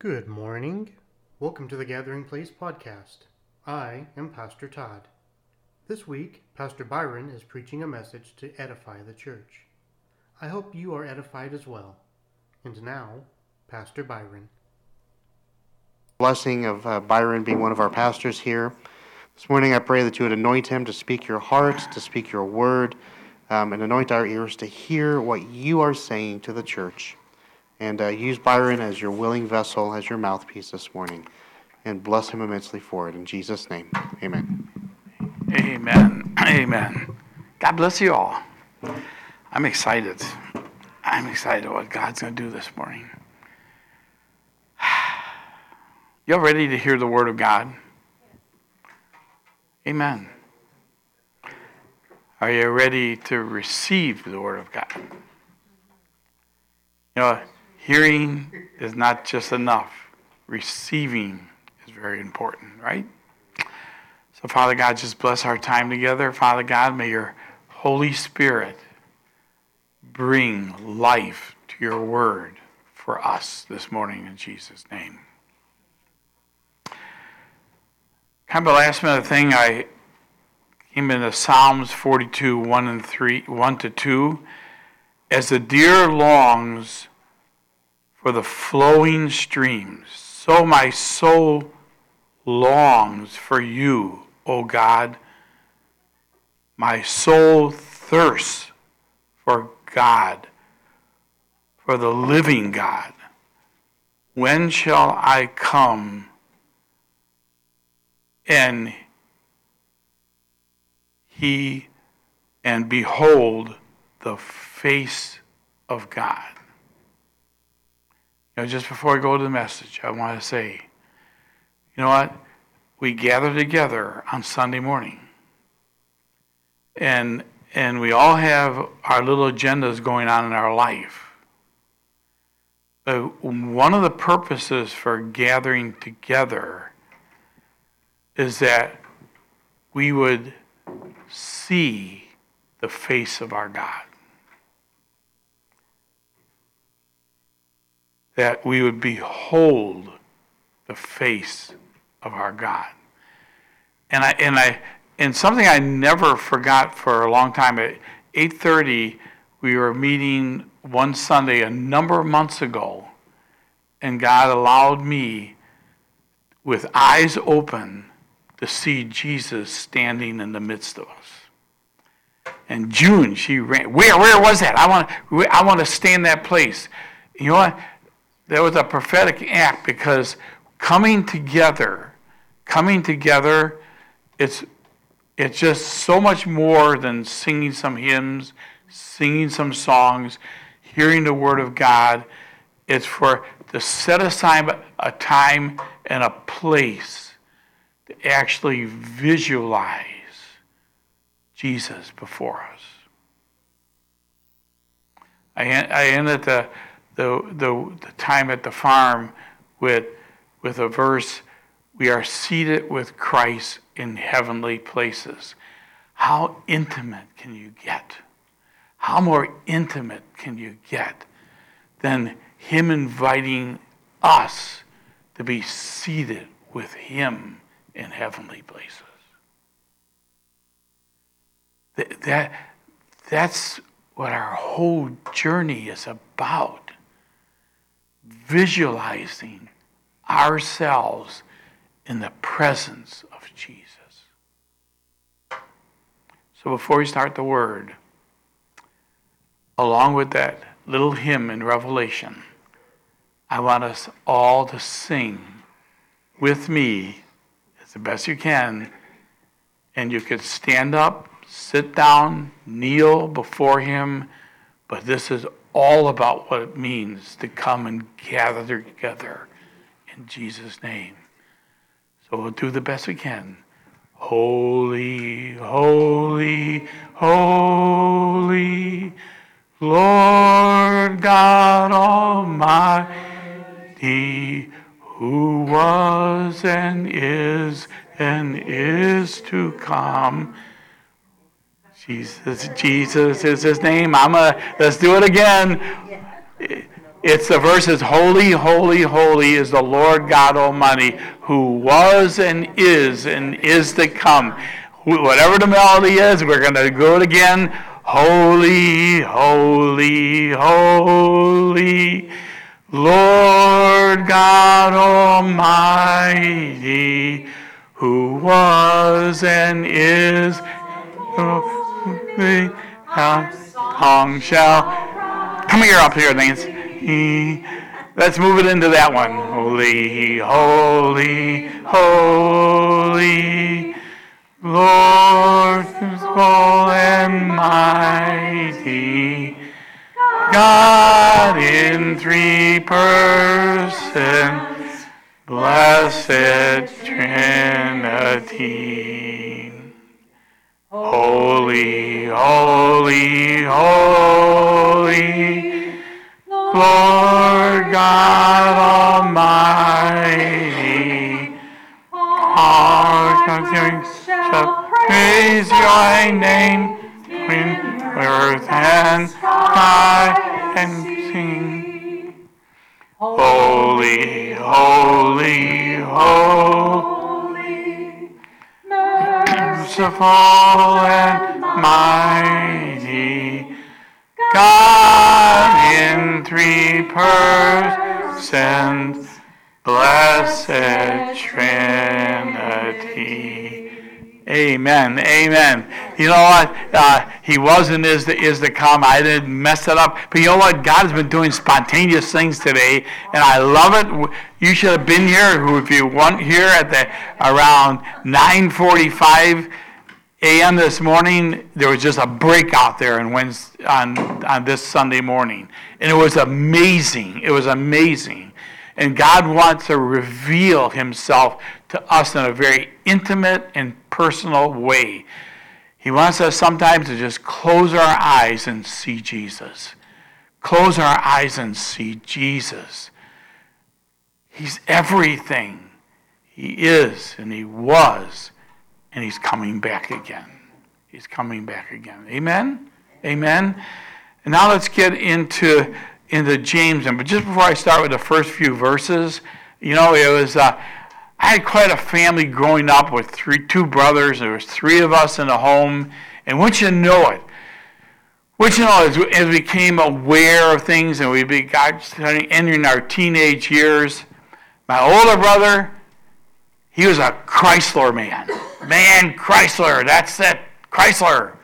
Good morning. Welcome to the Gathering Place podcast. I am Pastor Todd. This week, Pastor Byron is preaching a message to edify the church. I hope you are edified as well. And now, Pastor Byron. Blessing of uh, Byron being one of our pastors here. This morning, I pray that you would anoint him to speak your heart, to speak your word, um, and anoint our ears to hear what you are saying to the church. And uh, use Byron as your willing vessel, as your mouthpiece this morning. And bless him immensely for it. In Jesus' name, amen. Amen. Amen. God bless you all. I'm excited. I'm excited what God's going to do this morning. Y'all ready to hear the Word of God? Amen. Are you ready to receive the Word of God? You know, hearing is not just enough, receiving is very important, right? So, Father God, just bless our time together. Father God, may your Holy Spirit bring life to your word for us this morning in Jesus' name. Kind of a last minute thing, I came into Psalms 42, 1 and 3, 1 to 2. As the deer longs for the flowing streams. So my soul longs for you, O God. My soul thirsts for God, for the living God. When shall I come and he and behold the face of God? Know, just before I go to the message, I want to say, you know what? We gather together on Sunday morning. And and we all have our little agendas going on in our life. But one of the purposes for gathering together is that we would see the face of our God. That we would behold the face of our God. And I and I and something I never forgot for a long time at 8:30 we were meeting one Sunday a number of months ago and God allowed me with eyes open to see Jesus standing in the midst of us. And June, she ran. Where, where was that? I want, I want to stay in that place. You know what? There was a prophetic act because coming together, coming together, it's it's just so much more than singing some hymns, singing some songs, hearing the word of God. It's for to set aside a time and a place to actually visualize Jesus before us. I, I ended the the, the, the time at the farm with, with a verse, we are seated with Christ in heavenly places. How intimate can you get? How more intimate can you get than Him inviting us to be seated with Him in heavenly places? That, that, that's what our whole journey is about visualizing ourselves in the presence of Jesus. So before we start the word, along with that little hymn in Revelation, I want us all to sing with me as the best you can. And you could stand up, sit down, kneel before Him, but this is all about what it means to come and gather together in Jesus' name. So we'll do the best we can. Holy, holy, holy, Lord God Almighty, who was and is and is to come. Jesus, Jesus is his name. I'm a, let's do it again. It's the verses, Holy, holy, holy is the Lord God Almighty, who was and is and is to come. Whatever the melody is, we're going to go it again. Holy, holy, holy, Lord God Almighty, who was and is, tongue shall. Come here up here, Lance. Let's move it into that one. Holy, holy, holy, Lord, full and mighty, God in three persons, blessed Trinity. Holy, holy, holy. Lord God Almighty, all our shall praise your name in earth and sky and sing. Holy, holy, holy, merciful and mighty. God in three persons, blessed Trinity. Amen. Amen. You know what? Uh, he wasn't is the, is to come. I didn't mess it up. But you know what? God has been doing spontaneous things today, and I love it. You should have been here. If you weren't here at the around 9:45 a.m. this morning, there was just a breakout there and Wednesday, on, on this Sunday morning. And it was amazing. It was amazing. And God wants to reveal himself to us in a very intimate and personal way. He wants us sometimes to just close our eyes and see Jesus. Close our eyes and see Jesus. He's everything. He is and he was and he's coming back again. He's coming back again. Amen? Amen? And now let's get into, into James. But just before I start with the first few verses, you know, it was, uh, I had quite a family growing up with three, two brothers. There was three of us in the home. And once you know it, once you know, as, as we became aware of things and we got entering our teenage years, my older brother, he was a Chrysler man. Man, Chrysler, that's it, Chrysler.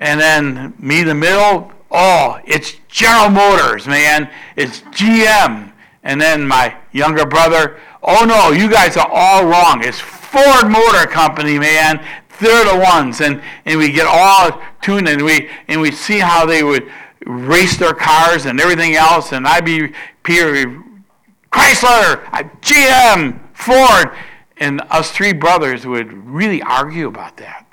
And then me in the middle, oh, it's General Motors, man. It's GM. And then my younger brother, oh no, you guys are all wrong. It's Ford Motor Company, man. They're the ones. And, and we get all tuned and we, and we see how they would race their cars and everything else. And I'd be Peter, Chrysler, GM, Ford. And us three brothers would really argue about that.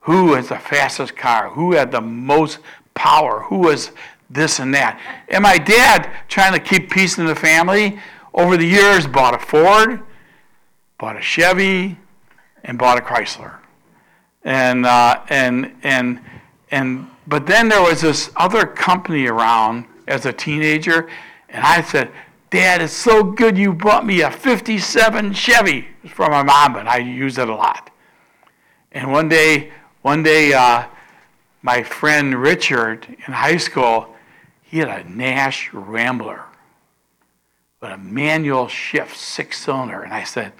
Who has the fastest car? Who had the most power? Who was this and that? And my dad, trying to keep peace in the family, over the years bought a Ford, bought a Chevy, and bought a Chrysler. And, uh, and, and, and, but then there was this other company around as a teenager, and I said, Dad, it's so good you bought me a 57 Chevy. It's from my mom, but I use it a lot. And one day, one day, uh, my friend Richard in high school, he had a Nash Rambler, but a manual shift six cylinder. And I said,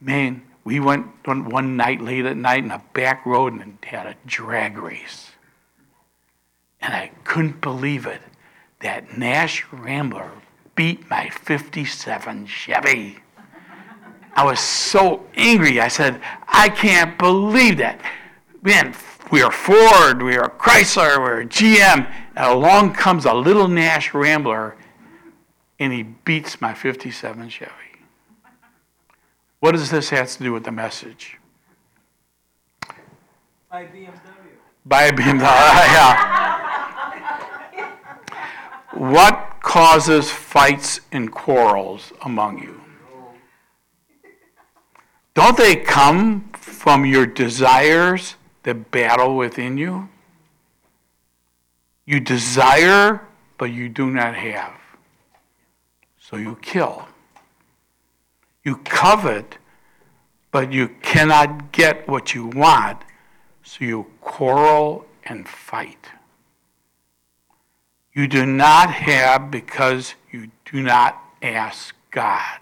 man, we went one night late at night in a back road and had a drag race. And I couldn't believe it. That Nash Rambler beat my 57 Chevy. I was so angry. I said, I can't believe that. Man, we are Ford, we are Chrysler, we're GM. And along comes a little Nash Rambler and he beats my 57 Chevy. What does this have to do with the message? Buy BMW. Buy BMW, yeah. what causes fights and quarrels among you? Don't they come from your desires that battle within you? You desire, but you do not have. so you kill. You covet, but you cannot get what you want, so you quarrel and fight. You do not have because you do not ask God.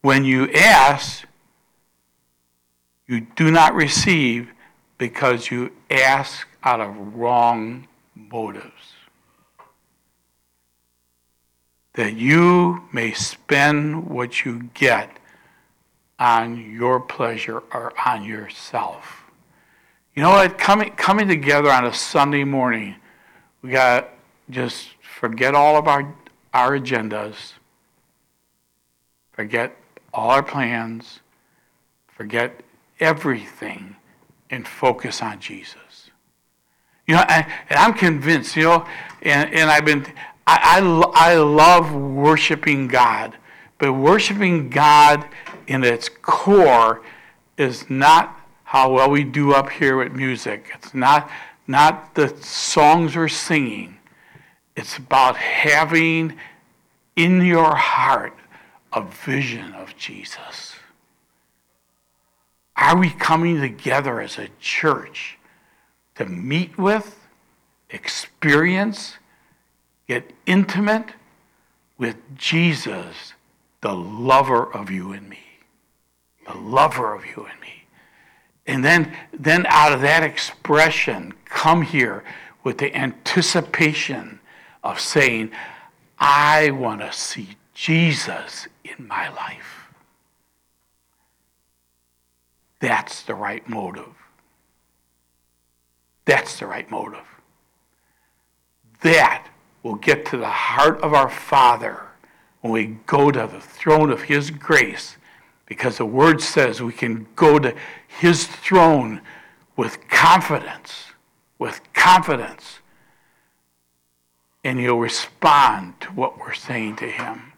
When you ask, you do not receive because you ask out of wrong motives. That you may spend what you get on your pleasure or on yourself. You know what? Coming, coming together on a Sunday morning, we got just forget all of our, our agendas, forget all our plans, forget everything, and focus on Jesus. You know, and, and I'm convinced, you know, and, and I've been, I, I, I love worshiping God, but worshiping God in its core is not how well we do up here with music. It's not, not the songs we're singing. It's about having in your heart a vision of Jesus. Are we coming together as a church to meet with, experience, get intimate with Jesus, the lover of you and me? The lover of you and me. And then, then out of that expression, come here with the anticipation of saying, I want to see Jesus in my life. That's the right motive. That's the right motive. That will get to the heart of our Father when we go to the throne of His grace, because the Word says we can go to His throne with confidence, with confidence, and He'll respond to what we're saying to Him.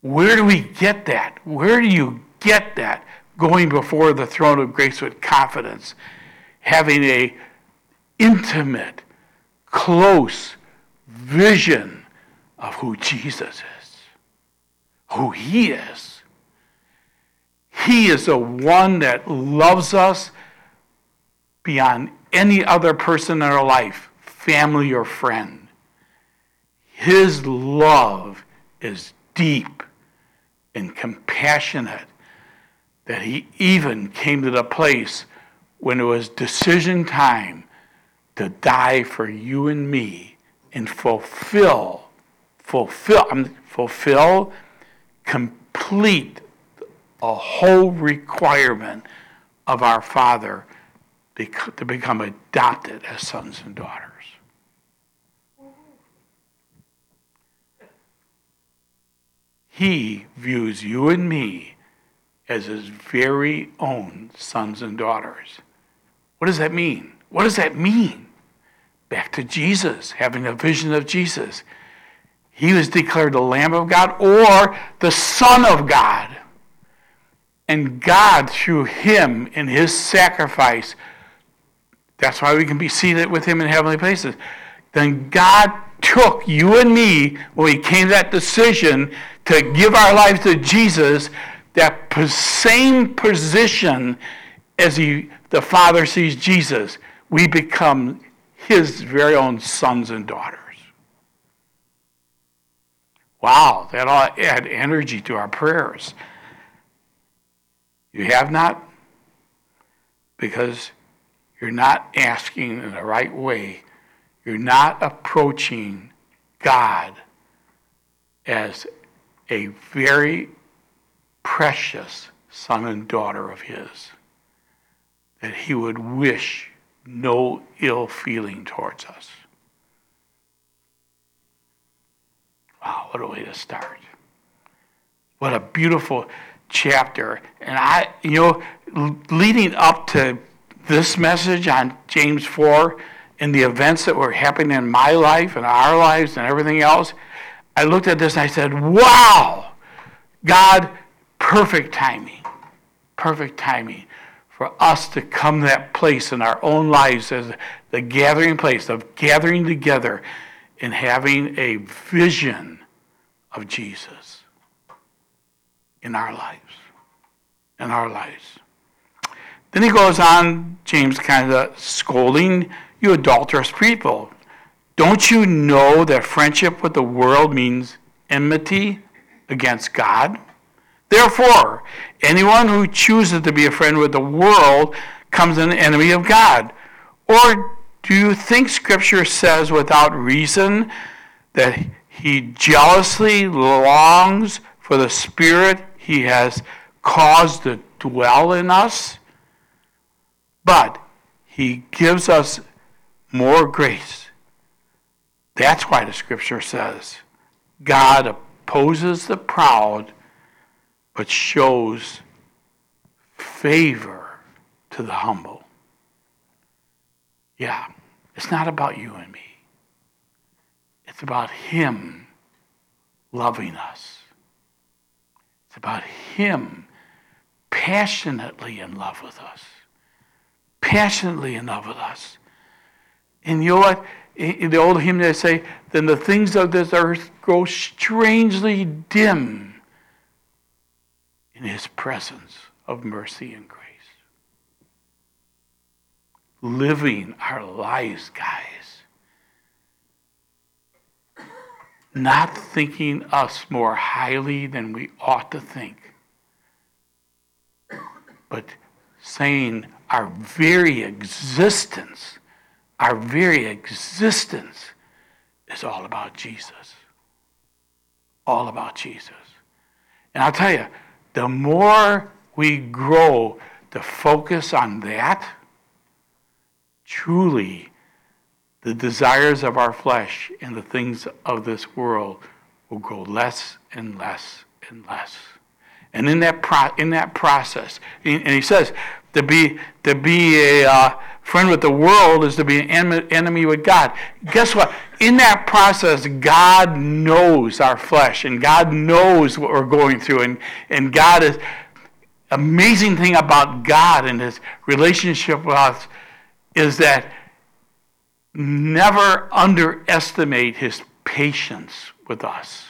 Where do we get that? Where do you get that? Going before the throne of grace with confidence having a intimate, close vision of who Jesus is, who he is. He is the one that loves us beyond any other person in our life, family or friend. His love is deep and compassionate that he even came to the place when it was decision time to die for you and me and fulfill, fulfill, fulfill, complete a whole requirement of our Father to become adopted as sons and daughters. He views you and me as his very own sons and daughters. What does that mean? What does that mean? Back to Jesus, having a vision of Jesus. He was declared the Lamb of God or the Son of God. And God, through him in his sacrifice, that's why we can be seated with him in heavenly places. Then God took you and me when we came to that decision to give our lives to Jesus, that same position as he the Father sees Jesus, we become his very own sons and daughters. Wow, that all add energy to our prayers. You have not? Because you're not asking in the right way. You're not approaching God as a very precious son and daughter of His that he would wish no ill feeling towards us. Wow, what a way to start. What a beautiful chapter. And I, you know, leading up to this message on James 4 and the events that were happening in my life and our lives and everything else, I looked at this and I said, wow, God, perfect timing. Perfect timing for us to come to that place in our own lives as the gathering place of gathering together and having a vision of Jesus in our lives. In our lives. Then he goes on, James kind of scolding you adulterous people. Don't you know that friendship with the world means enmity against God? Therefore, anyone who chooses to be a friend with the world comes an enemy of God. Or do you think Scripture says without reason that he jealously longs for the Spirit he has caused to dwell in us? But he gives us more grace. That's why the Scripture says God opposes the proud but shows favor to the humble. Yeah, it's not about you and me. It's about Him loving us. It's about Him passionately in love with us. Passionately in love with us. And you know what? In the old hymn they say, then the things of this earth grow strangely dim in his presence of mercy and grace. Living our lives, guys. Not thinking us more highly than we ought to think, but saying our very existence, our very existence is all about Jesus. All about Jesus. And I'll tell you, the more we grow to focus on that, truly the desires of our flesh and the things of this world will grow less and less and less. And in that pro- in that process, and he says to be to be a uh, friend with the world is to be an enemy with God. Guess what? In that process, God knows our flesh and God knows what we're going through. And, and God is amazing thing about God and his relationship with us is that never underestimate his patience with us.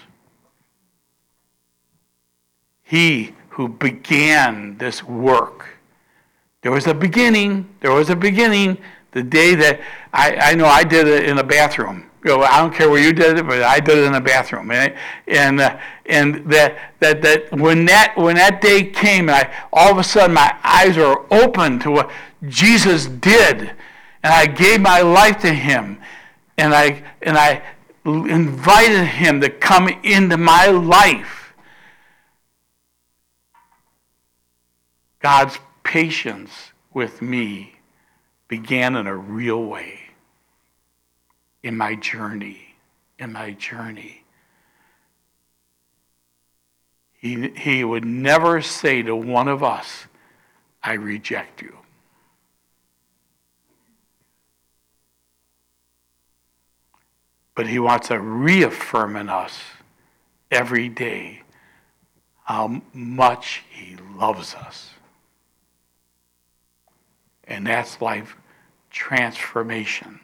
He who began this work there was a beginning. There was a beginning. The day that I, I know I did it in a bathroom. You know, I don't care where you did it, but I did it in a bathroom. And and uh, and that that that when that when that day came, I all of a sudden my eyes were open to what Jesus did, and I gave my life to Him, and I and I invited Him to come into my life. God's patience with me began in a real way in my journey. In my journey. He, he would never say to one of us, I reject you. But he wants to reaffirm in us every day how much he loves us. And that's life transformation.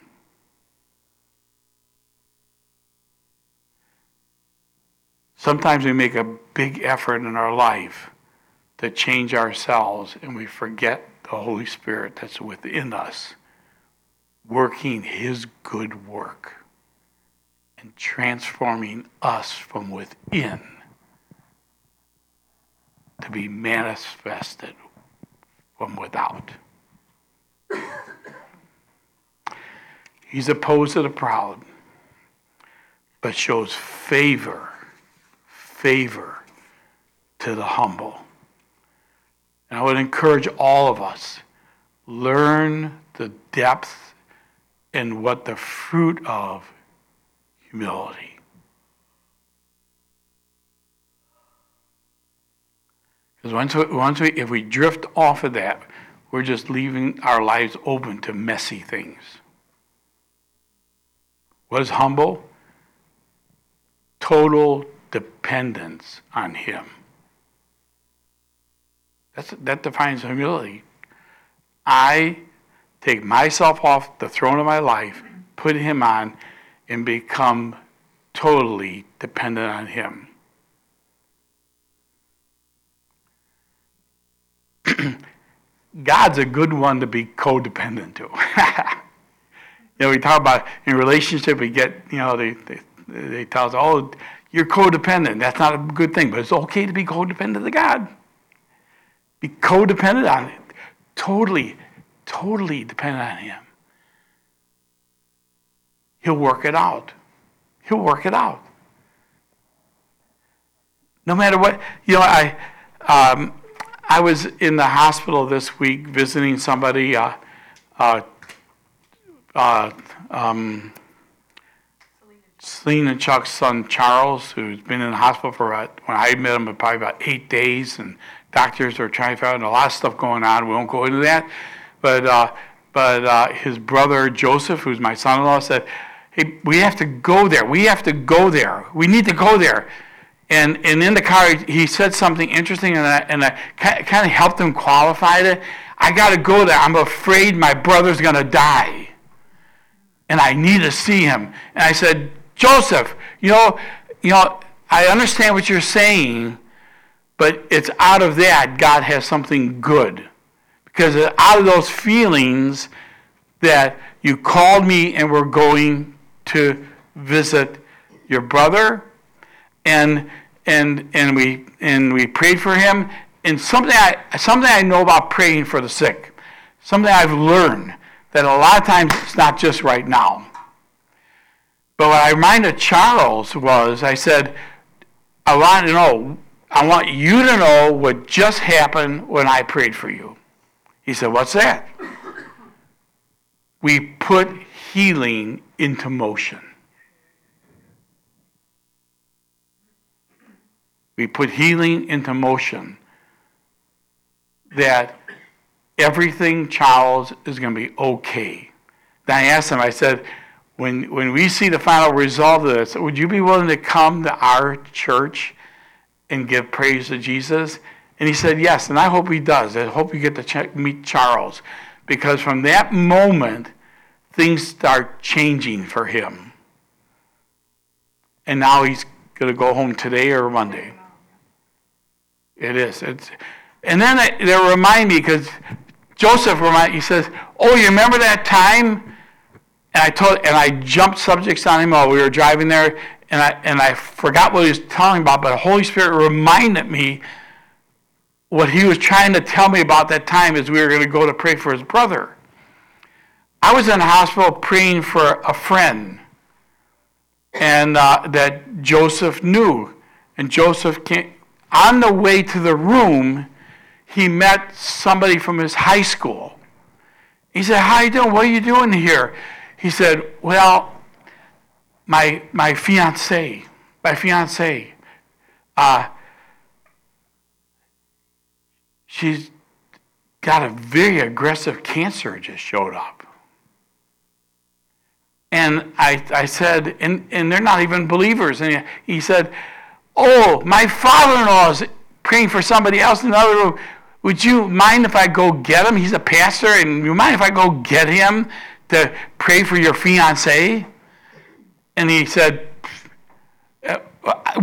Sometimes we make a big effort in our life to change ourselves and we forget the Holy Spirit that's within us, working His good work and transforming us from within to be manifested from without. He's opposed to the proud, but shows favor, favor to the humble. And I would encourage all of us learn the depth and what the fruit of humility. Because once we, once we, if we drift off of that, we're just leaving our lives open to messy things was humble, total dependence on Him. That's, that defines humility. I take myself off the throne of my life, put Him on, and become totally dependent on Him. God's a good one to be codependent to. you know, we talk about in relationship, we get, you know, they, they, they tell us, oh, you're codependent. That's not a good thing, but it's okay to be codependent to God. Be codependent on it. Totally, totally dependent on Him. He'll work it out. He'll work it out. No matter what, you know, I, um, I was in the hospital this week visiting somebody, uh, uh, uh, um, and Chuck's son Charles, who's been in the hospital for about, when I met him, probably about eight days, and doctors are trying to find a lot of stuff going on. We won't go into that. But, uh, but uh, his brother Joseph, who's my son in law, said, Hey, we have to go there. We have to go there. We need to go there. And, and in the car, he said something interesting, and I, and I kind of helped him qualify it. I got to go there. I'm afraid my brother's going to die. And I need to see him. And I said, Joseph, you know, you know, I understand what you're saying, but it's out of that God has something good. Because out of those feelings that you called me and we're going to visit your brother and and and we and we prayed for him. And something I something I know about praying for the sick. Something I've learned that a lot of times it's not just right now. But what I reminded Charles was I said I want to know I want you to know what just happened when I prayed for you. He said what's that? We put healing into motion we put healing into motion, that everything, Charles, is going to be okay. Then I asked him, I said, when, when we see the final result of this, would you be willing to come to our church and give praise to Jesus? And he said, yes, and I hope he does. I hope you get to check, meet Charles. Because from that moment, things start changing for him. And now he's going to go home today or Monday. It is. It's, and then they, they remind me because Joseph remind he says, "Oh, you remember that time?" And I told and I jumped subjects on him while we were driving there, and I and I forgot what he was telling about, but the Holy Spirit reminded me what he was trying to tell me about that time as we were going to go to pray for his brother. I was in the hospital praying for a friend, and uh, that Joseph knew, and Joseph came, on the way to the room, he met somebody from his high school. He said, How you doing? What are you doing here? He said, Well, my my fiance, my fiance, uh, she's got a very aggressive cancer just showed up. And I, I said, and, and they're not even believers. And he, said, Oh, my father in law is praying for somebody else in another room. Would you mind if I go get him? He's a pastor, and you mind if I go get him to pray for your fiance? And he said,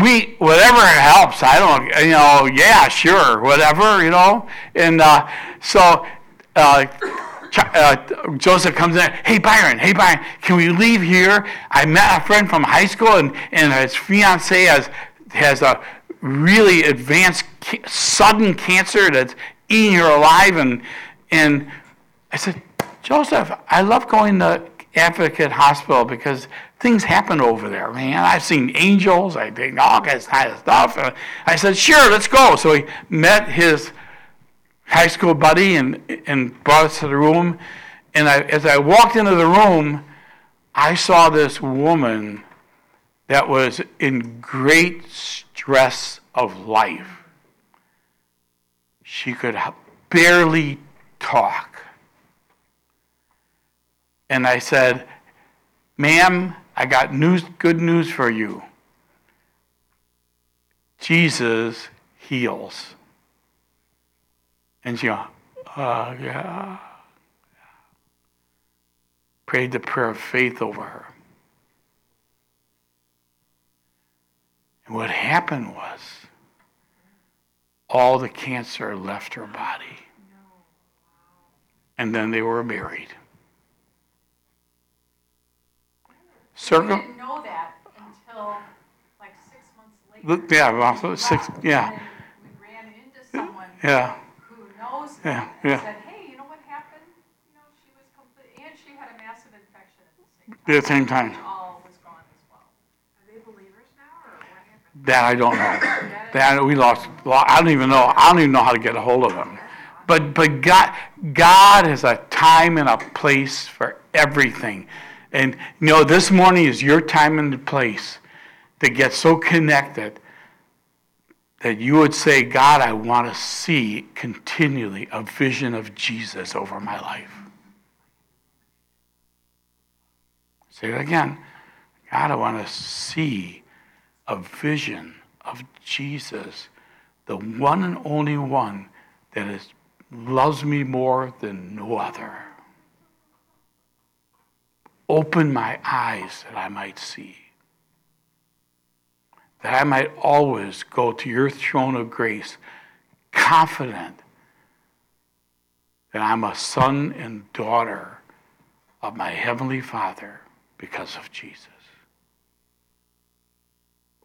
we whatever helps. I don't, you know. Yeah, sure, whatever, you know. And uh, so uh, uh, Joseph comes in. Hey Byron, hey Byron, can we leave here? I met a friend from high school, and and his fiance has has a really advanced sudden cancer that's eating her alive and and I said Joseph I love going to Advocate Hospital because things happen over there man I've seen angels I think all kinds of stuff and I said sure let's go so he met his high school buddy and and brought us to the room and I, as I walked into the room I saw this woman that was in great stress of life. She could barely talk. And I said, Ma'am, I got news, good news for you. Jesus heals. And she uh, yeah. Prayed the prayer of faith over her. And what happened was all the cancer left her body. And then they were married. Circle. We didn't know that until like six months later. Yeah, well, six, yeah. We ran into someone yeah. Yeah, yeah. said, hey, you know what happened? You know, she was complete, and she had a massive infection at the same time. At the same time. Which all was gone as well. Are they believers now, or what happened? That I don't know. That we lost. I don't even know. I don't even know how to get a hold of them. But but God God has a time and a place for everything. And you know, this morning is your time and place to get so connected that you would say, God, I want to see continually a vision of Jesus over my life. Say it again. God, I want to see a vision of Jesus, the one and only one that is, loves me more than no other. Open my eyes that I might see. That I might always go to your throne of grace, confident that I'm a son and daughter of my Heavenly Father because of Jesus.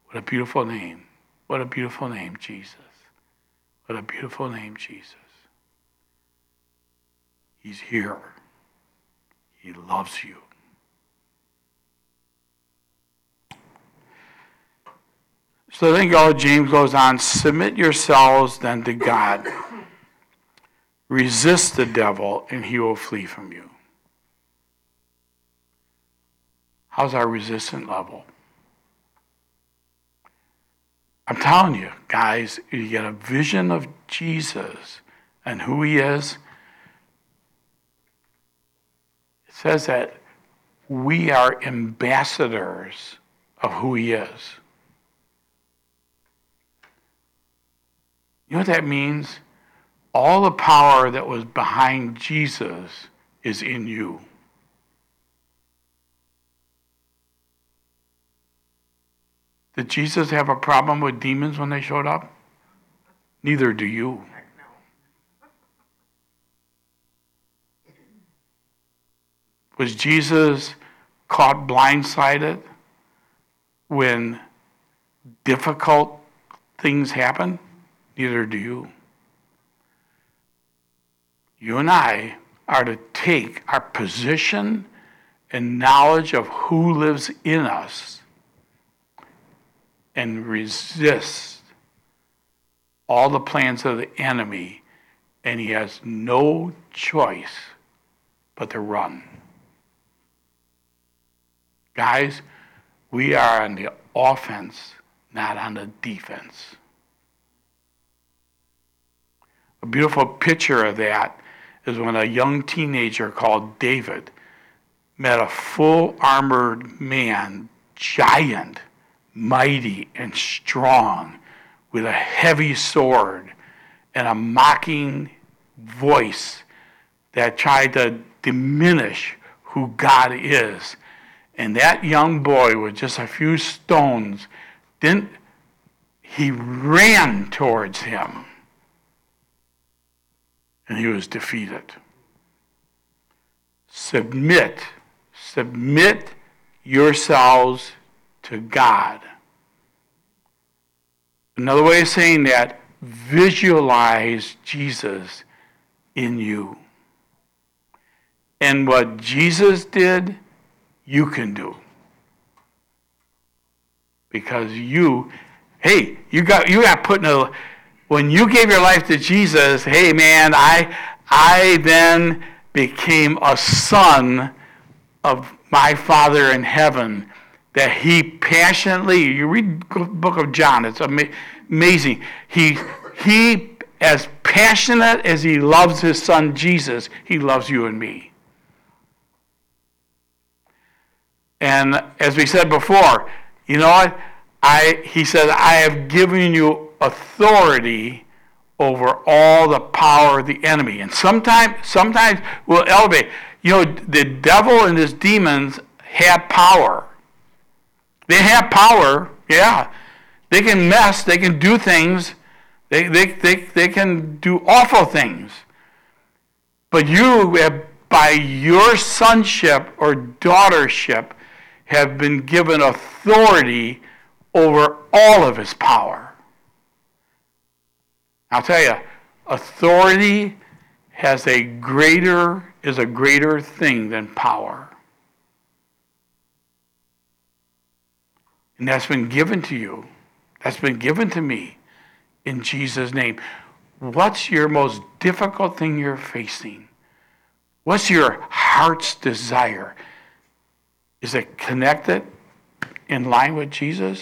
What a beautiful name. What a beautiful name, Jesus. What a beautiful name, Jesus. He's here. He loves you. So then God, James goes on, submit yourselves then to God. Resist the devil, and he will flee from you. How's our resistant level? I'm telling you, guys, you get a vision of Jesus and who he is. It says that we are ambassadors of who he is. You know what that means? All the power that was behind Jesus is in you. Did Jesus have a problem with demons when they showed up? Neither do you. Was Jesus caught blindsided when difficult things happen? Neither do you. You and I are to take our position and knowledge of who lives in us and resist all the plans of the enemy, and he has no choice but to run. Guys, we are on the offense, not on the defense. A beautiful picture of that is when a young teenager called David met a full armored man, giant mighty and strong, with a heavy sword and a mocking voice that tried to diminish who God is. And that young boy with just a few stones didn't he ran towards him and he was defeated. Submit, submit yourselves to God. Another way of saying that, visualize Jesus in you. And what Jesus did, you can do. Because you, hey, you got you got put in a when you gave your life to Jesus, hey man, I I then became a son of my Father in heaven that he passionately, you read the book of John, it's amazing. He, he, as passionate as he loves his son Jesus, he loves you and me. And as we said before, you know what? I, he said, I have given you authority over all the power of the enemy. And sometimes, sometimes we'll elevate. You know, the devil and his demons have power. They have power, yeah. They can mess, they can do things, they, they, they, they can do awful things. But you, have, by your sonship or daughtership, have been given authority over all of his power. I'll tell you, authority has a greater is a greater thing than power. And that's been given to you. That's been given to me in Jesus' name. What's your most difficult thing you're facing? What's your heart's desire? Is it connected in line with Jesus?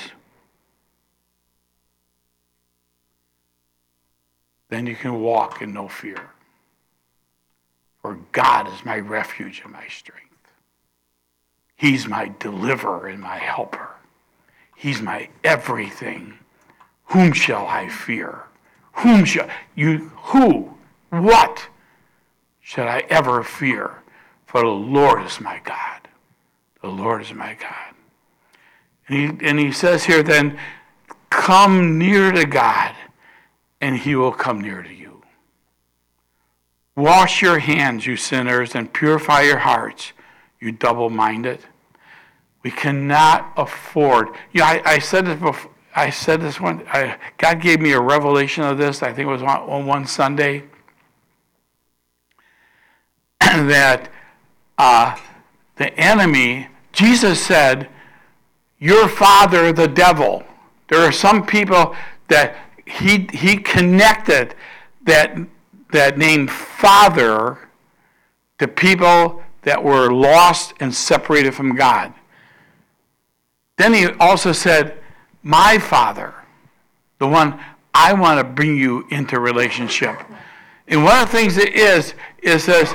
Then you can walk in no fear. For God is my refuge and my strength. He's my deliverer and my helper. He's my everything. Whom shall I fear? Whom shall you who? What should I ever fear? For the Lord is my God. The Lord is my God. And he, and he says here then, come near to God, and he will come near to you. Wash your hands, you sinners, and purify your hearts, you double minded. We cannot afford. You know, I, I said this before. I said this one. I, God gave me a revelation of this. I think it was on, on one Sunday. that uh, the enemy, Jesus said, "Your father, the devil." There are some people that he he connected that that named Father to people that were lost and separated from God. Then he also said, My Father, the one I want to bring you into relationship. And one of the things it is, is says,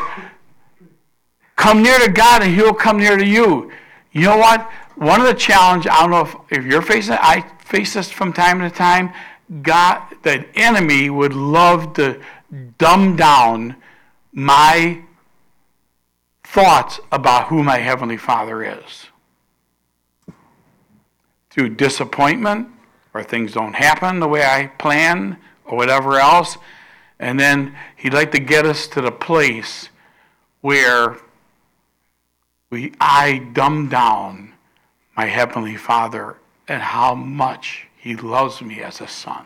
come near to God and he'll come near to you. You know what? One of the challenge, I don't know if, if you're facing it, I face this from time to time. God, the enemy would love to dumb down my thoughts about who my Heavenly Father is. Through disappointment, or things don't happen the way I plan, or whatever else. And then he'd like to get us to the place where we, I dumb down my Heavenly Father and how much He loves me as a son.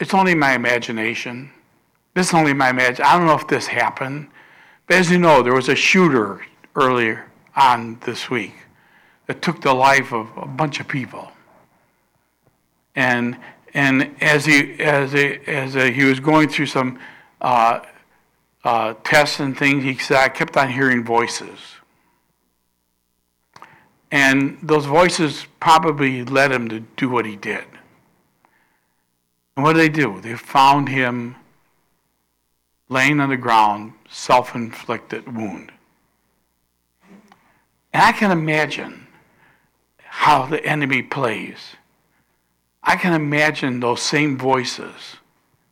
it's only my imagination. This is only my imagination. I don't know if this happened, but as you know, there was a shooter earlier on this week that took the life of a bunch of people. And and as he as he, as he was going through some uh, uh, tests and things, he said, I kept on hearing voices. And those voices probably led him to do what he did. And what did they do? They found him laying on the ground, self inflicted wound. And I can imagine how the enemy plays. I can imagine those same voices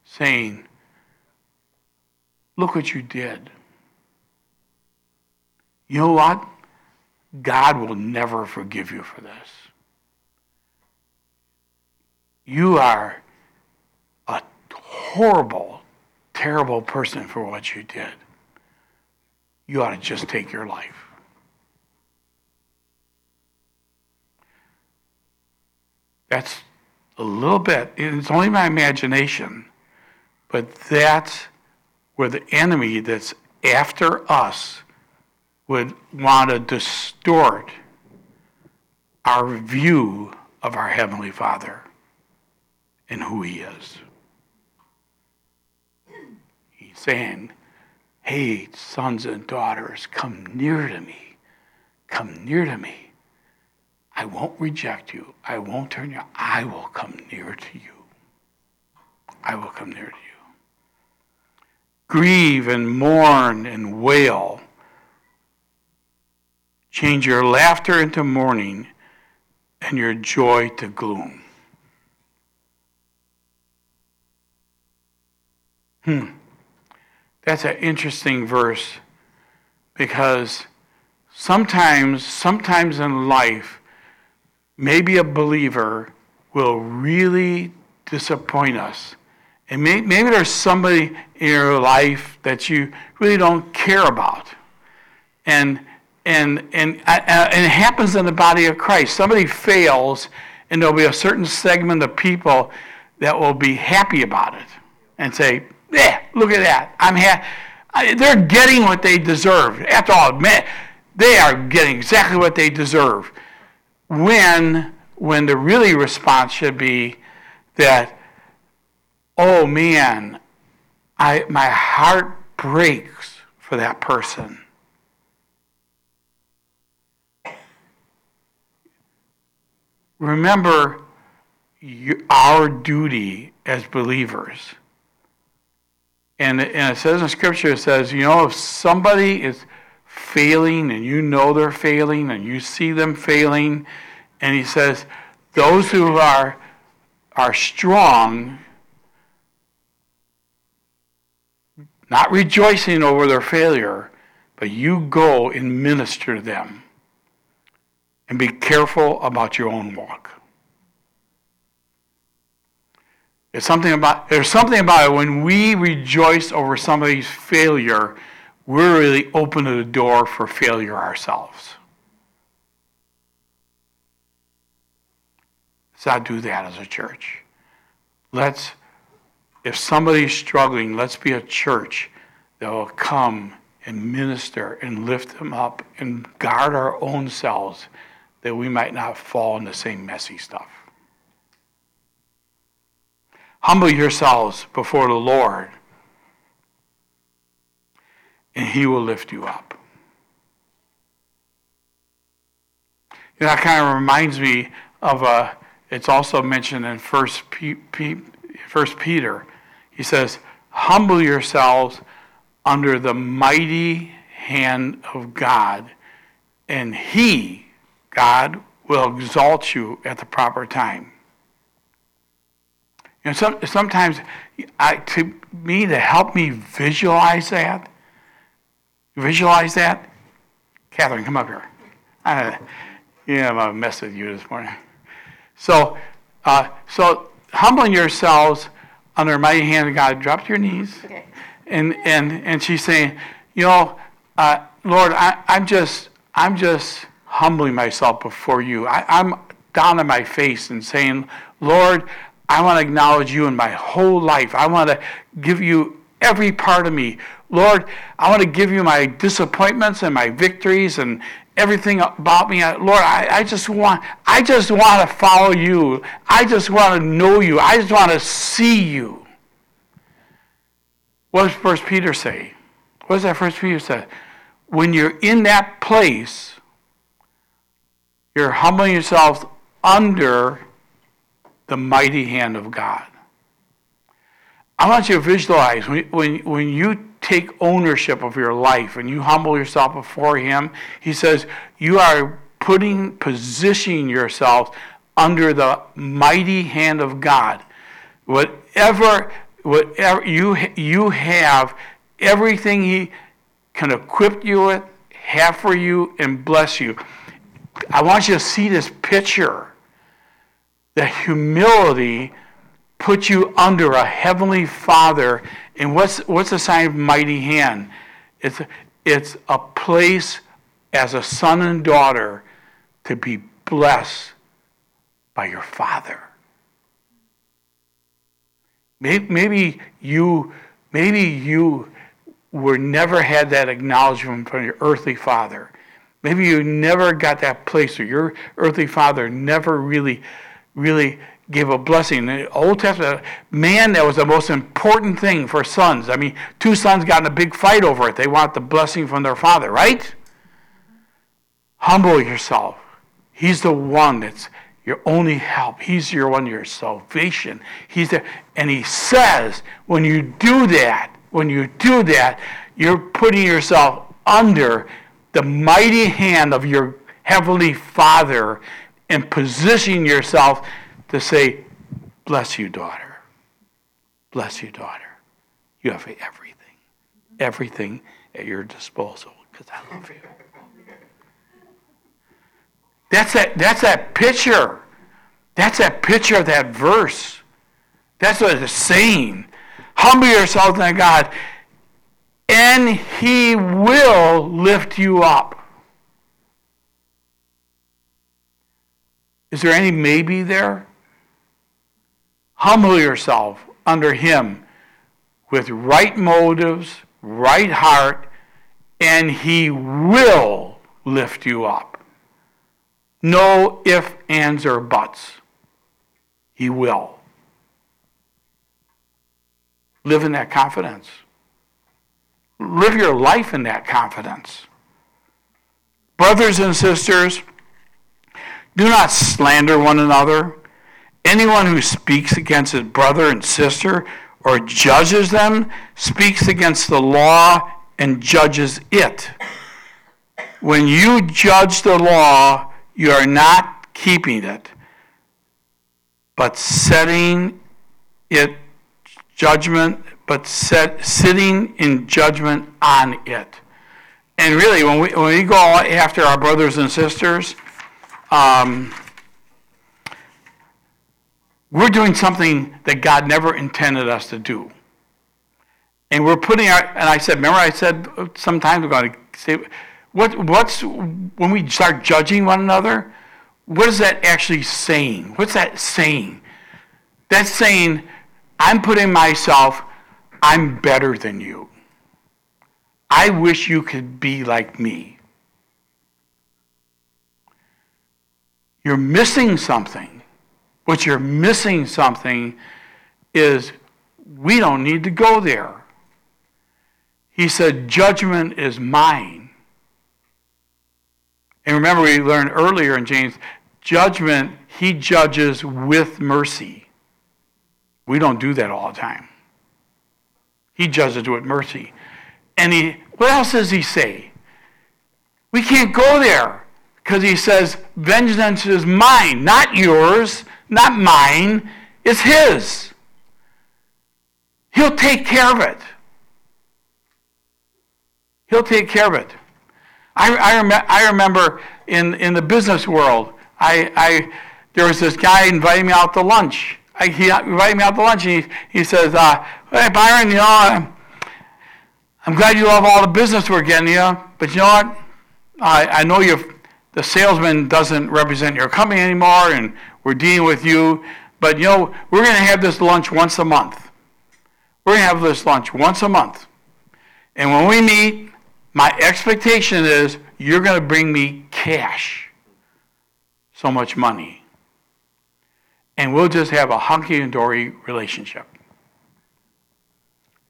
saying, Look what you did. You know what? God will never forgive you for this. You are a horrible, terrible person for what you did. You ought to just take your life. That's a little bit, it's only my imagination, but that's where the enemy that's after us would want to distort our view of our Heavenly Father and who He is He's saying, Hey, sons and daughters, come near to me. Come near to me. I won't reject you. I won't turn you. I will come near to you. I will come near to you. Grieve and mourn and wail. Change your laughter into mourning and your joy to gloom. Hmm. That's an interesting verse because sometimes, sometimes in life, maybe a believer will really disappoint us. And may, maybe there's somebody in your life that you really don't care about. And, and, and, uh, and it happens in the body of Christ. Somebody fails, and there'll be a certain segment of people that will be happy about it and say, yeah, look at that. I'm ha- they're getting what they deserve. After all, man, they are getting exactly what they deserve. When, when the really response should be that, oh man, I, my heart breaks for that person. Remember our duty as believers. And, and it says in Scripture, it says, you know, if somebody is failing and you know they're failing and you see them failing, and he says, those who are, are strong, not rejoicing over their failure, but you go and minister to them. And be careful about your own walk. It's something about, there's something about it when we rejoice over somebody's failure, we're really open to the door for failure ourselves. Let's not do that as a church. Let's, if somebody's struggling, let's be a church that will come and minister and lift them up and guard our own selves that we might not fall in the same messy stuff. Humble yourselves before the Lord, and He will lift you up. You know, that kind of reminds me of a, it's also mentioned in First, First Peter. He says, Humble yourselves under the mighty hand of God, and He, God, will exalt you at the proper time. You know, some, sometimes I, to me, to help me visualize that, visualize that, Catherine, come up here. I, yeah, I'm a mess with you this morning. So, uh, so humbling yourselves under the mighty hand of God, drop to your knees. Okay. And, and, and she's saying, you know, uh, Lord, I, I'm just, I'm just humbling myself before you. I, I'm down on my face and saying, Lord, I want to acknowledge you in my whole life. I want to give you every part of me. Lord, I want to give you my disappointments and my victories and everything about me. Lord, I, I just want I just want to follow you. I just want to know you. I just want to see you. What does First Peter say? What does that First Peter say? When you're in that place, you're humbling yourself under the mighty hand of God. I want you to visualize when, when, when you take ownership of your life and you humble yourself before Him, He says, you are putting, positioning yourself under the mighty hand of God. Whatever, whatever you, you have, everything He can equip you with, have for you, and bless you. I want you to see this picture the humility puts you under a heavenly Father. And what's, what's the sign of mighty hand? It's, it's a place as a son and daughter to be blessed by your Father. Maybe, you, maybe you were never had that acknowledgement from your earthly father. Maybe you never got that place, or your earthly father never really really gave a blessing. In the Old Testament, man, that was the most important thing for sons. I mean, two sons got in a big fight over it. They want the blessing from their father, right? Humble yourself. He's the one that's your only help. He's your one, your salvation. He's there. And he says, when you do that, when you do that, you're putting yourself under the mighty hand of your heavenly Father and positioning yourself to say, Bless you, daughter. Bless you, daughter. You have everything, everything at your disposal because I love you. That's that, that's that picture. That's that picture of that verse. That's what it's saying. Humble yourself to God, and He will lift you up. Is there any maybe there? Humble yourself under Him with right motives, right heart, and He will lift you up. No ifs, ands, or buts. He will. Live in that confidence. Live your life in that confidence. Brothers and sisters, do not slander one another. Anyone who speaks against his brother and sister or judges them speaks against the law and judges it. When you judge the law, you are not keeping it, but setting it judgment, but set, sitting in judgment on it. And really, when we, when we go after our brothers and sisters, um, we're doing something that God never intended us to do. And we're putting our, and I said, remember I said some time ago, say, what, what's, when we start judging one another, what is that actually saying? What's that saying? That's saying, I'm putting myself, I'm better than you. I wish you could be like me. You're missing something. What you're missing something is we don't need to go there. He said, Judgment is mine. And remember, we learned earlier in James, judgment, he judges with mercy. We don't do that all the time. He judges with mercy. And he, what else does he say? We can't go there because he says, Vengeance is mine, not yours not mine, it's His. He'll take care of it. He'll take care of it. I, I, rem- I remember in, in the business world, I, I, there was this guy inviting me out to lunch. I, he invited me out to lunch, and he, he says, uh, Hey, Byron, you know, I'm, glad you love all the business we're getting you, but you know what? I, I know you the salesman doesn't represent your company anymore, and we're dealing with you. But you know, we're going to have this lunch once a month. We're going to have this lunch once a month. And when we meet, my expectation is you're going to bring me cash. So much money. And we'll just have a hunky dory relationship.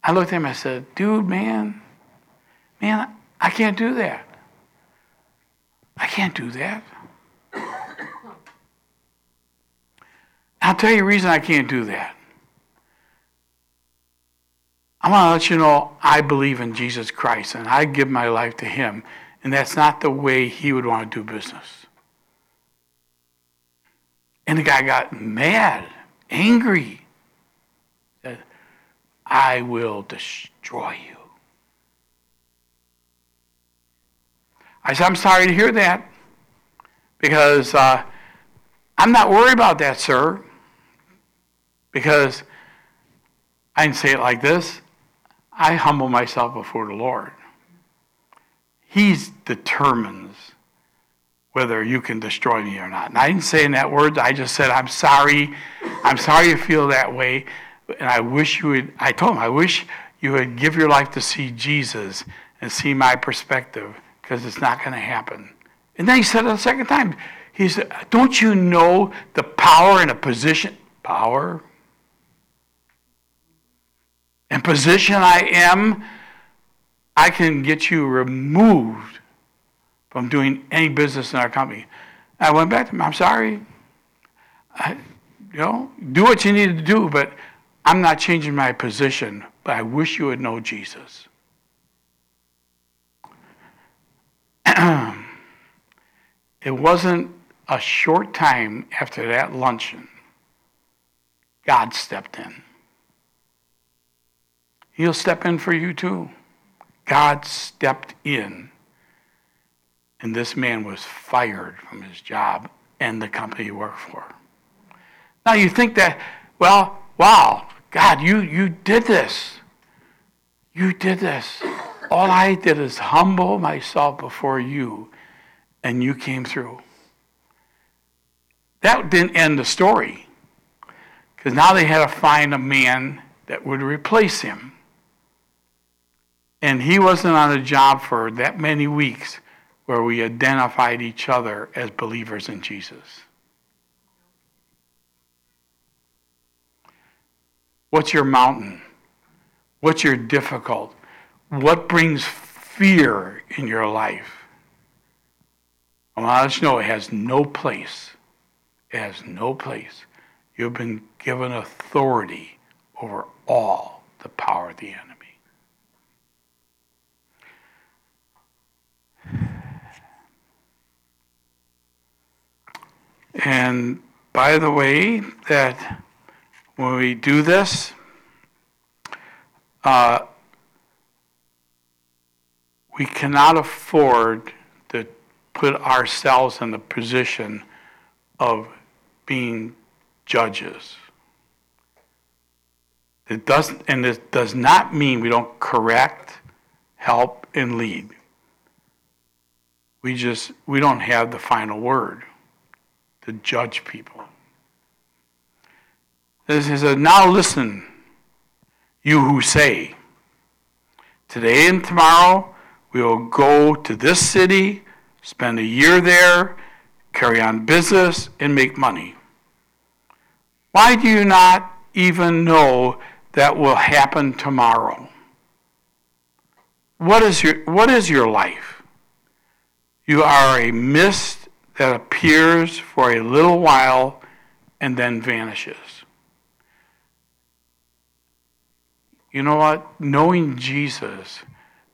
I looked at him and I said, dude, man, man, I can't do that. I can't do that. I'll tell you the reason I can't do that. I want to let you know I believe in Jesus Christ and I give my life to Him, and that's not the way He would want to do business. And the guy got mad, angry. I will destroy you. I said, I'm sorry to hear that because uh, I'm not worried about that, sir because I can say it like this I humble myself before the Lord. He determines whether you can destroy me or not. And I didn't say in that words, I just said, I'm sorry. I'm sorry you feel that way. And I wish you would, I told him, I wish you would give your life to see Jesus and see my perspective because it's not going to happen. And then he said it a second time. He said, Don't you know the power and a position? Power? and position I am, I can get you removed from doing any business in our company. I went back to him. I'm sorry. I, you know, do what you need to do, but I'm not changing my position. But I wish you would know Jesus. it wasn't a short time after that luncheon, God stepped in. He'll step in for you too. God stepped in And this man was fired from his job and the company he worked for. Now you think that, well, wow, God, you, you did this. You did this. All I did is humble myself before you, and you came through. That didn't end the story. Because now they had to find a man that would replace him. And he wasn't on a job for that many weeks where we identified each other as believers in Jesus. What's your mountain? What's your difficult? What brings fear in your life? I want to let you know it has no place. It has no place. You've been given authority over all the power of the enemy. And by the way, that when we do this, uh, we cannot afford to put ourselves in the position of being judges. It doesn't, and it does not mean we don't correct, help, and lead. We just we don't have the final word to judge people. Is a now listen, you who say, today and tomorrow we will go to this city, spend a year there, carry on business, and make money. Why do you not even know that will happen tomorrow? What is your, what is your life? You are a mist that appears for a little while and then vanishes. You know what? Knowing Jesus,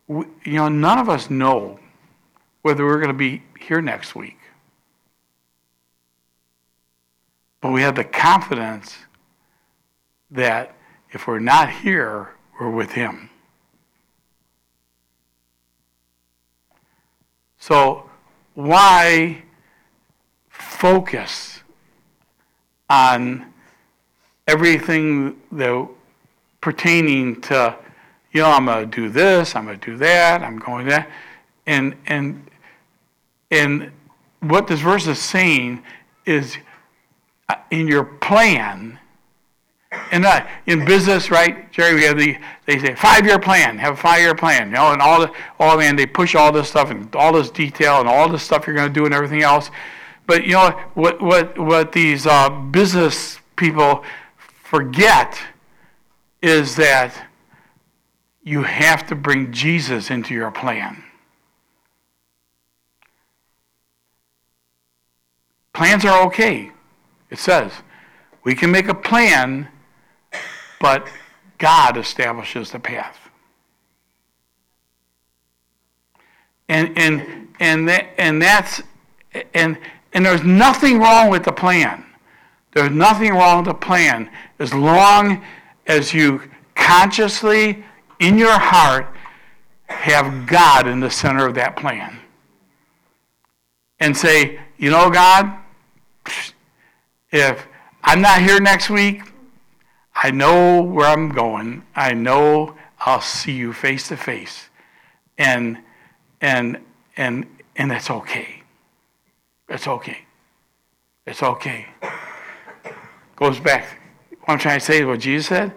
we, you know, none of us know whether we're going to be here next week. But we have the confidence that if we're not here, we're with Him. So, why focus on everything that pertaining to, you know, I'm going to do this, I'm going to do that, I'm going that, and and and what this verse is saying is, uh, in your plan and uh, in business, right, Jerry, we have the they say five year plan, have a five year plan, you know, and all the all man they push all this stuff and all this detail and all this stuff you're going to do and everything else. But you know what what what these uh, business people forget is that you have to bring Jesus into your plan. Plans are okay. It says we can make a plan but God establishes the path. And, and, and, that, and that's, and, and there's nothing wrong with the plan. There's nothing wrong with the plan as long as you consciously, in your heart, have God in the center of that plan. And say, you know, God, if I'm not here next week, I know where I'm going. I know I'll see you face to face. And and and and that's okay. It's okay. It's okay. Goes back. What I'm trying to say is what Jesus said.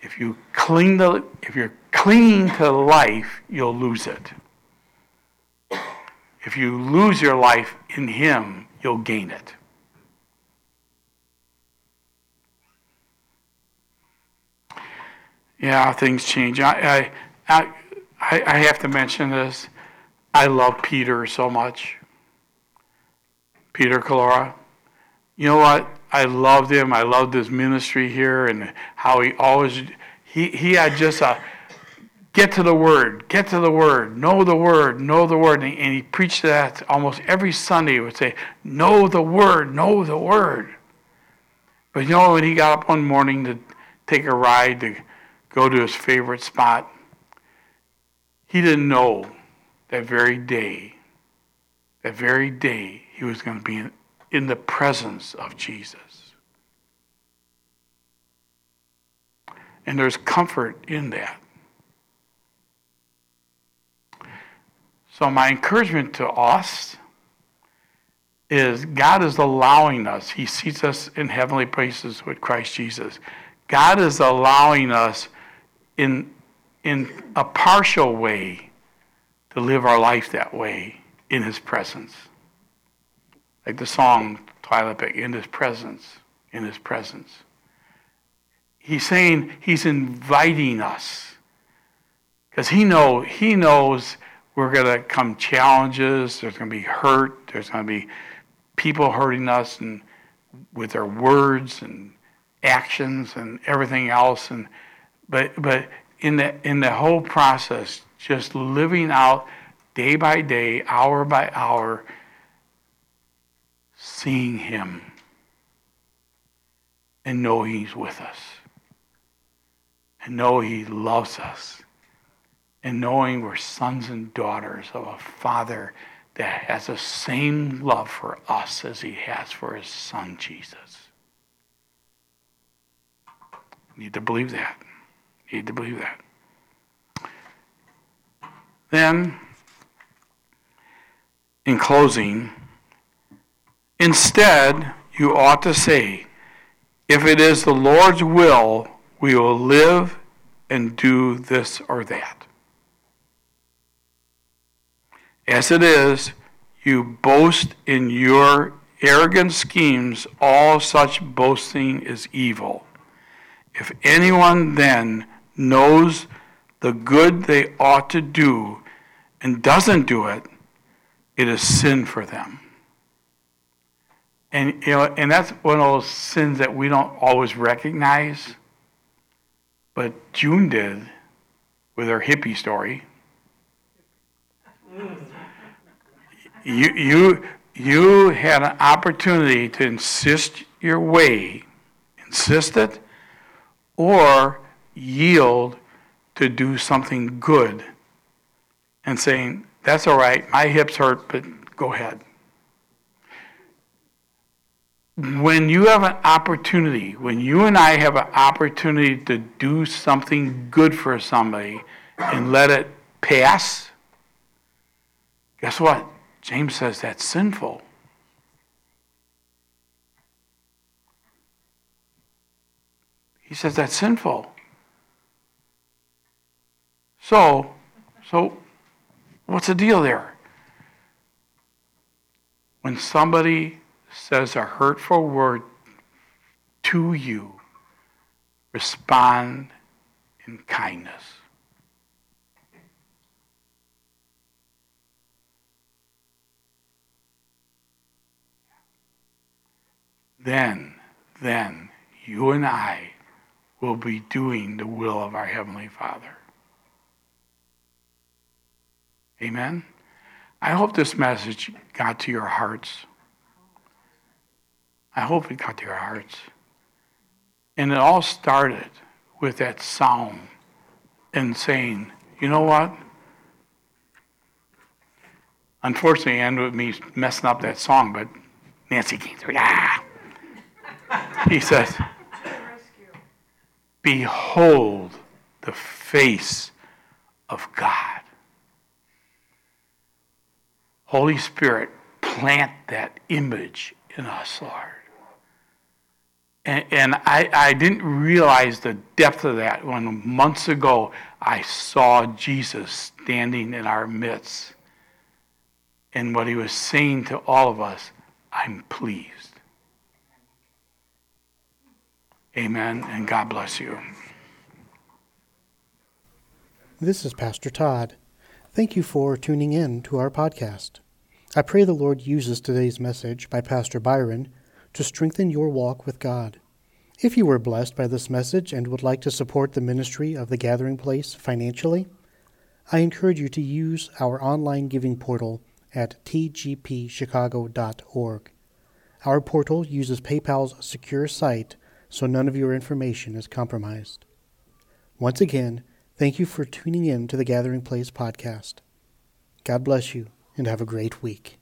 If you cling to if you're clinging to life, you'll lose it. If you lose your life in him, you'll gain it. Yeah, things change. I, I, I, I have to mention this. I love Peter so much. Peter Calora. You know what? I loved him. I loved his ministry here and how he always he he had just a get to the word, get to the word, know the word, know the word, and he, and he preached that almost every Sunday. He would say, "Know the word, know the word." But you know when he got up one morning to take a ride to go to his favorite spot. He didn't know that very day that very day he was going to be in, the presence of Jesus. And there's comfort in that. So, my encouragement to us is God is allowing us, He seats us in heavenly places with Christ Jesus. God is allowing us in, in a partial way to live our life that way in His presence. Like the song Twilight in His presence, in His presence. He's saying He's inviting us because He know He knows we're to come challenges. There's to be hurt. There's to be people hurting us and with their words and actions and everything else. And but but in the in the whole process, just living out day by day, hour by hour, seeing Him and know He's with us and know He loves us and knowing we're sons and daughters of a Father that has the same love for us as He has for His Son, Jesus. You need to believe that. You need to believe that. Then, in closing, instead, you ought to say, if it is the Lord's will, we will live and do this or that. As it is, you boast in your arrogant schemes, all such boasting is evil. If anyone then knows the good they ought to do and doesn't do it, it is sin for them. And you know, and that's one of those sins that we don't always recognize. But June did with her hippie story. You, you, you had an opportunity to insist your way, insist it, or yield to do something good and saying, That's all right, my hips hurt, but go ahead. When you have an opportunity, when you and I have an opportunity to do something good for somebody and let it pass, guess what? James says that's sinful. He says that's sinful. So, so what's the deal there? When somebody says a hurtful word to you, respond in kindness. Then, then you and I will be doing the will of our Heavenly Father. Amen? I hope this message got to your hearts. I hope it got to your hearts. And it all started with that sound and saying, you know what? Unfortunately, it ended with me messing up that song, but Nancy came through. Ah. He says, Behold the face of God. Holy Spirit, plant that image in us, Lord. And, and I, I didn't realize the depth of that when months ago I saw Jesus standing in our midst. And what he was saying to all of us, I'm pleased. Amen, and God bless you. This is Pastor Todd. Thank you for tuning in to our podcast. I pray the Lord uses today's message by Pastor Byron to strengthen your walk with God. If you were blessed by this message and would like to support the ministry of the Gathering Place financially, I encourage you to use our online giving portal at tgpchicago.org. Our portal uses PayPal's secure site so none of your information is compromised. Once again, thank you for tuning in to the Gathering Place podcast. God bless you and have a great week.